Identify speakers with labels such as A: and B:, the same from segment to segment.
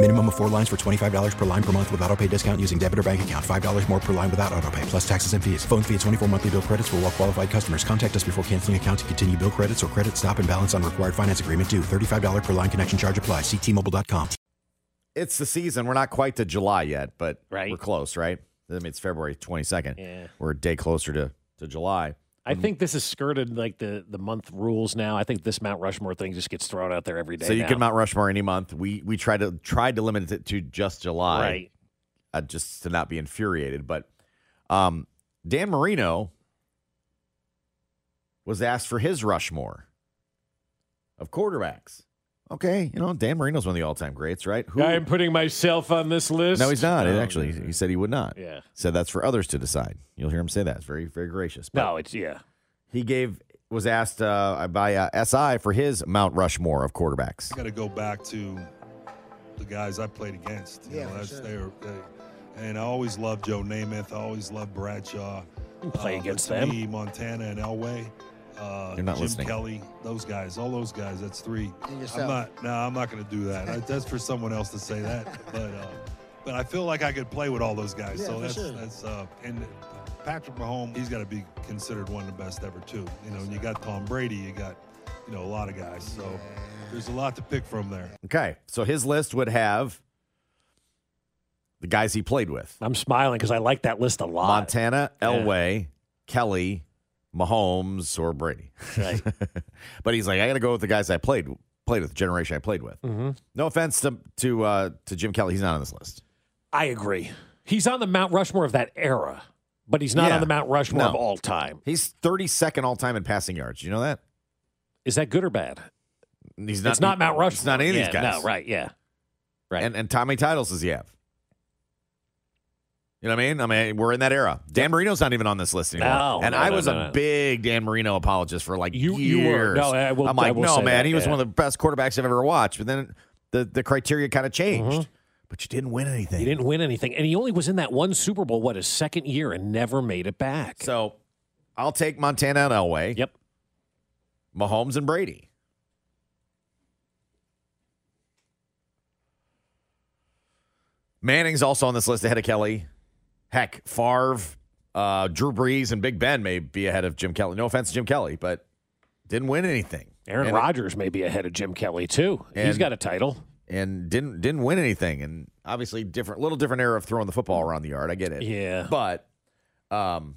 A: Minimum of four lines for $25 per line per month with auto pay discount using debit or bank account. $5 more per line without auto pay, plus taxes and fees. Phone fee at 24 monthly bill credits for all well qualified customers. Contact us before canceling account to continue bill credits or credit stop and balance on required finance agreement due. $35 per line connection charge apply. Ctmobile.com.
B: It's the season. We're not quite to July yet, but
C: Right.
B: we're close, right? I mean, it's February 22nd.
C: Yeah.
B: We're a day closer to, to July.
C: I think this is skirted like the, the month rules now. I think this Mount Rushmore thing just gets thrown out there every day.
B: So you
C: now.
B: can Mount Rushmore any month. We we tried to tried to limit it to just July,
C: Right.
B: Uh, just to not be infuriated. But um, Dan Marino was asked for his Rushmore of quarterbacks. Okay, you know Dan Marino's one of the all time greats, right? Who?
C: I'm putting myself on this list.
B: no, he's not.
C: No,
B: Actually, he said he would not.
C: Yeah.
B: Said that's for others to decide. You'll hear him say that. It's very very gracious. But
C: No, it's yeah.
B: he gave was asked uh, by uh, SI for his Mount Rushmore of quarterbacks.
D: I got to go back to the guys I played against. You
E: Yeah,
D: know, that's
E: sure.
D: they were, they, and I always loved Joe Namath. I always loved Bradshaw.
C: You can play
D: Uh,
C: against
D: to
C: them.
D: me, Montana and Elway. Uh,
B: You're not
D: Jim
B: listening.
D: Kelly, those guys, all those guys. That's three.
E: And yourself.
D: I'm not. No, I'm not going to do that. That's for someone else to say that. But uh, but I feel like I could play with all those guys.
E: Yeah,
D: so
E: for
D: that's
E: sure.
D: that's uh, and Patrick Mahomes, he's got to be considered one of the best ever too. You know, and you got Tom Brady, you got you know a lot of guys. So there's a lot to pick from there.
B: Okay, so his list would have the guys he played with:
C: I'm smiling because I like that list a lot.
B: Montana, Elway, Kelly, Mahomes, or Brady.
C: Right.
B: but he's like, I got to go with the guys I played played with, the generation I played with.
C: Mm-hmm.
B: No offense to to uh, to Jim Kelly, he's not on this list.
C: I agree. He's on the Mount Rushmore of that era, but he's not
B: Yeah.
C: on the Mount Rushmore
B: No.
C: of all time.
B: He's 32nd all time in passing yards. You know that?
C: Is that good or bad?
B: He's not.
C: it's not Mount Rushmore.
B: It's not any of
C: Yeah,
B: these guys.
C: No, right? Yeah. Right.
B: And and Tommy titles does he have? You know what I mean? I mean, we're in that era. Dan Marino's not even on this list anymore.
C: No,
B: and
C: no,
B: I was
C: no,
B: a
C: no.
B: big Dan Marino apologist for like
C: You-
B: years.
C: you were. No, I will-
B: I'm like, no, man,
C: that,
B: he was
C: yeah.
B: one of the best quarterbacks I've ever watched. But then the the criteria kind of changed. Mm-hmm. But you didn't win anything.
C: He didn't win anything, and he only was in that one Super Bowl. What his second year, and never made it back.
B: So I'll take Montana and Elway.
C: Yep.
B: Mahomes and Brady. Manning's also on this list ahead of Kelly. Heck, Favre, uh, Drew Brees, and Big Ben may be ahead of Jim Kelly. No offense to Jim Kelly, but didn't win anything.
C: Aaron Rodgers may be ahead of Jim Kelly too. He's got a title.
B: and didn't didn't win anything. And obviously, different, little different era of throwing the football around the yard. I get it.
C: Yeah.
B: but um,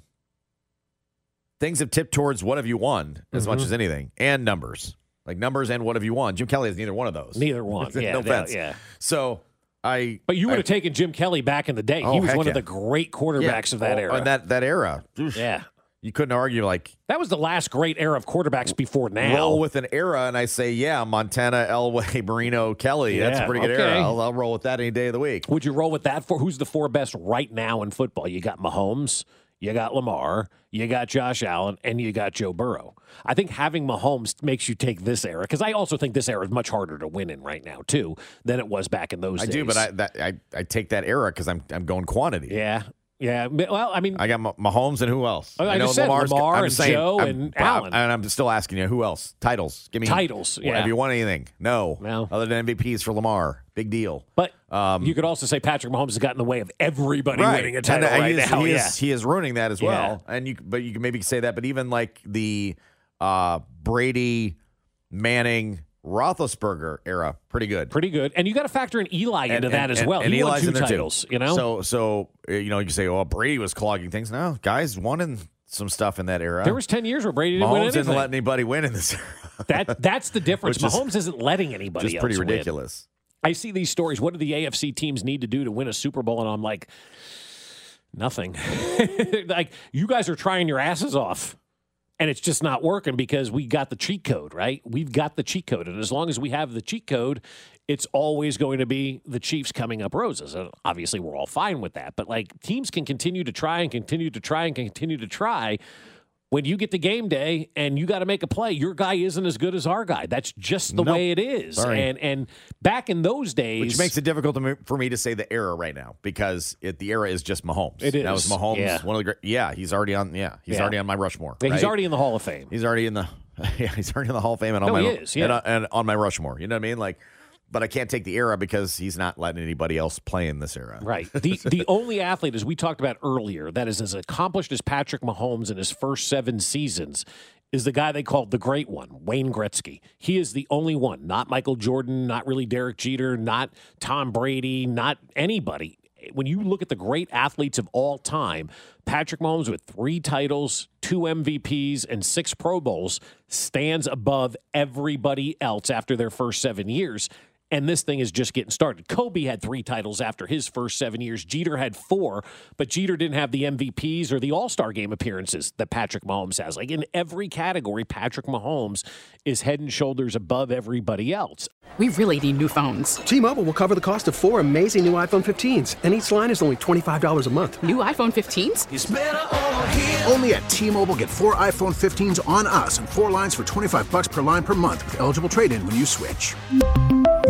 B: things have tipped towards what have you won as much
C: Mhm.
B: as anything, and numbers, like numbers and what have you won. Jim Kelly has neither one of those.
C: Neither one. Yeah,
B: no
C: no,
B: offense.
C: yeah.
B: So I.
C: But you would have taken Jim Kelly back in the day.
B: Oh,
C: he was one
B: yeah.
C: of the great quarterbacks
B: yeah,
C: of that
B: oh,
C: era.
B: that that era.
C: Yeah.
B: You couldn't argue like
C: That was the last great era of quarterbacks before now.
B: roll with an era, and I say, yeah, Montana, Elway, Marino, Kelly. That's a pretty good
C: okay.
B: era. I'll, I'll roll with that any day of the week.
C: Would you roll with that for who's the four best right now in football? You got Mahomes, you got Lamar, you got Josh Allen, and you got Joe Burrow. I think having Mahomes makes you take this era because I also think this era is much harder to win in right now too than it was back in those days.
B: I
C: days.
B: do, but I that, I, I take that era because I'm I'm going quantity.
C: yeah, yeah. Well, I mean,
B: I got Mah- Mahomes and who else?
C: Oh, I know said
B: Lamar's-
C: Lamar
B: I'm
C: and
B: saying-
C: Joe
B: I'm-
C: and
B: I'm-
C: Allen.
B: and I'm still asking you who else? Titles. Give me
C: Titles,
B: Well,
C: yeah.
B: Have you won anything? No.
C: No.
B: Other than MVPs for Lamar. Big deal.
C: but
B: Um,
C: you could also say Patrick Mahomes has gotten in the way of everybody winning a
B: And,
C: title
B: uh,
C: right
B: he is,
C: now.
B: He
C: yeah.
B: is, he is ruining that as well. And you, but you can maybe say that. But even like the uh, Brady, Manning, Roethlisberger era, pretty good.
C: Pretty good, and you got to factor in Eli into that as well.
B: And
C: he won
B: Eli's
C: two
B: in there too.
C: titles, you know.
B: So, so uh, you know, you say, "Well, Brady was clogging things." No, guys won in some stuff in that era.
C: There was 10 years where Brady didn't
B: Mahomes
C: win anything.
B: Mahomes didn't let anybody win in this era.
C: that that's the difference.
B: Which is
C: Mahomes isn't letting anybody
B: Just pretty
C: win.
B: ridiculous.
C: I see these stories. What do the AFC teams need to do to win a Super Bowl? And I'm like, nothing. like you guys are trying your asses off. And it's just not working because we got the cheat code, right? We've got the cheat code. And as long as we have the cheat code, it's always going to be the Chiefs coming up roses. And obviously, we're all fine with that. But like teams can continue to try and continue to try and continue to try. When you get to game day and you got to make a play, your guy isn't as good as our guy. That's just the
B: Nope.
C: way it is.
B: Sorry.
C: And and back in those days,
B: Which makes it difficult for me to say the era right now because it, the era is just Mahomes.
C: It
B: That was Mahomes.
C: yeah.
B: One of the great. Yeah, he's already on. Yeah, he's
C: Yeah.
B: already on my Rushmore.
C: Yeah, he's already in the Hall of Fame.
B: He's already in the. Yeah, he's already in the Hall of Fame and on
C: No,
B: my
C: he is, yeah.
B: and, uh, and on my Rushmore. You know what I mean? Like, but I can't take the era because he's not letting anybody else play in this era.
C: Right. The the only athlete, as we talked about earlier, that is as accomplished as Patrick Mahomes in his first seven seasons is the guy they called the great one, Wayne Gretzky. He is the only one, not Michael Jordan, not really Derek Jeter, not Tom Brady, not anybody. When you look at the great athletes of all time, Patrick Mahomes with three titles, two MVPs, and six Pro Bowls stands above everybody else after their first seven years. And this thing is just getting started. Kobe had three titles after his first seven years. Jeter had four, but Jeter didn't have the MVPs or the All Star game appearances that Patrick Mahomes has. Like in every category, Patrick Mahomes is head and shoulders above everybody else.
F: We really need new phones.
G: T-Mobile will cover the cost of four amazing new iPhone 15s, and each line is only $25 a month.
F: New iPhone 15s?
H: Only at T-Mobile get four iPhone 15s on us and four lines for 25 bucks per line per month with eligible trade-in when you switch.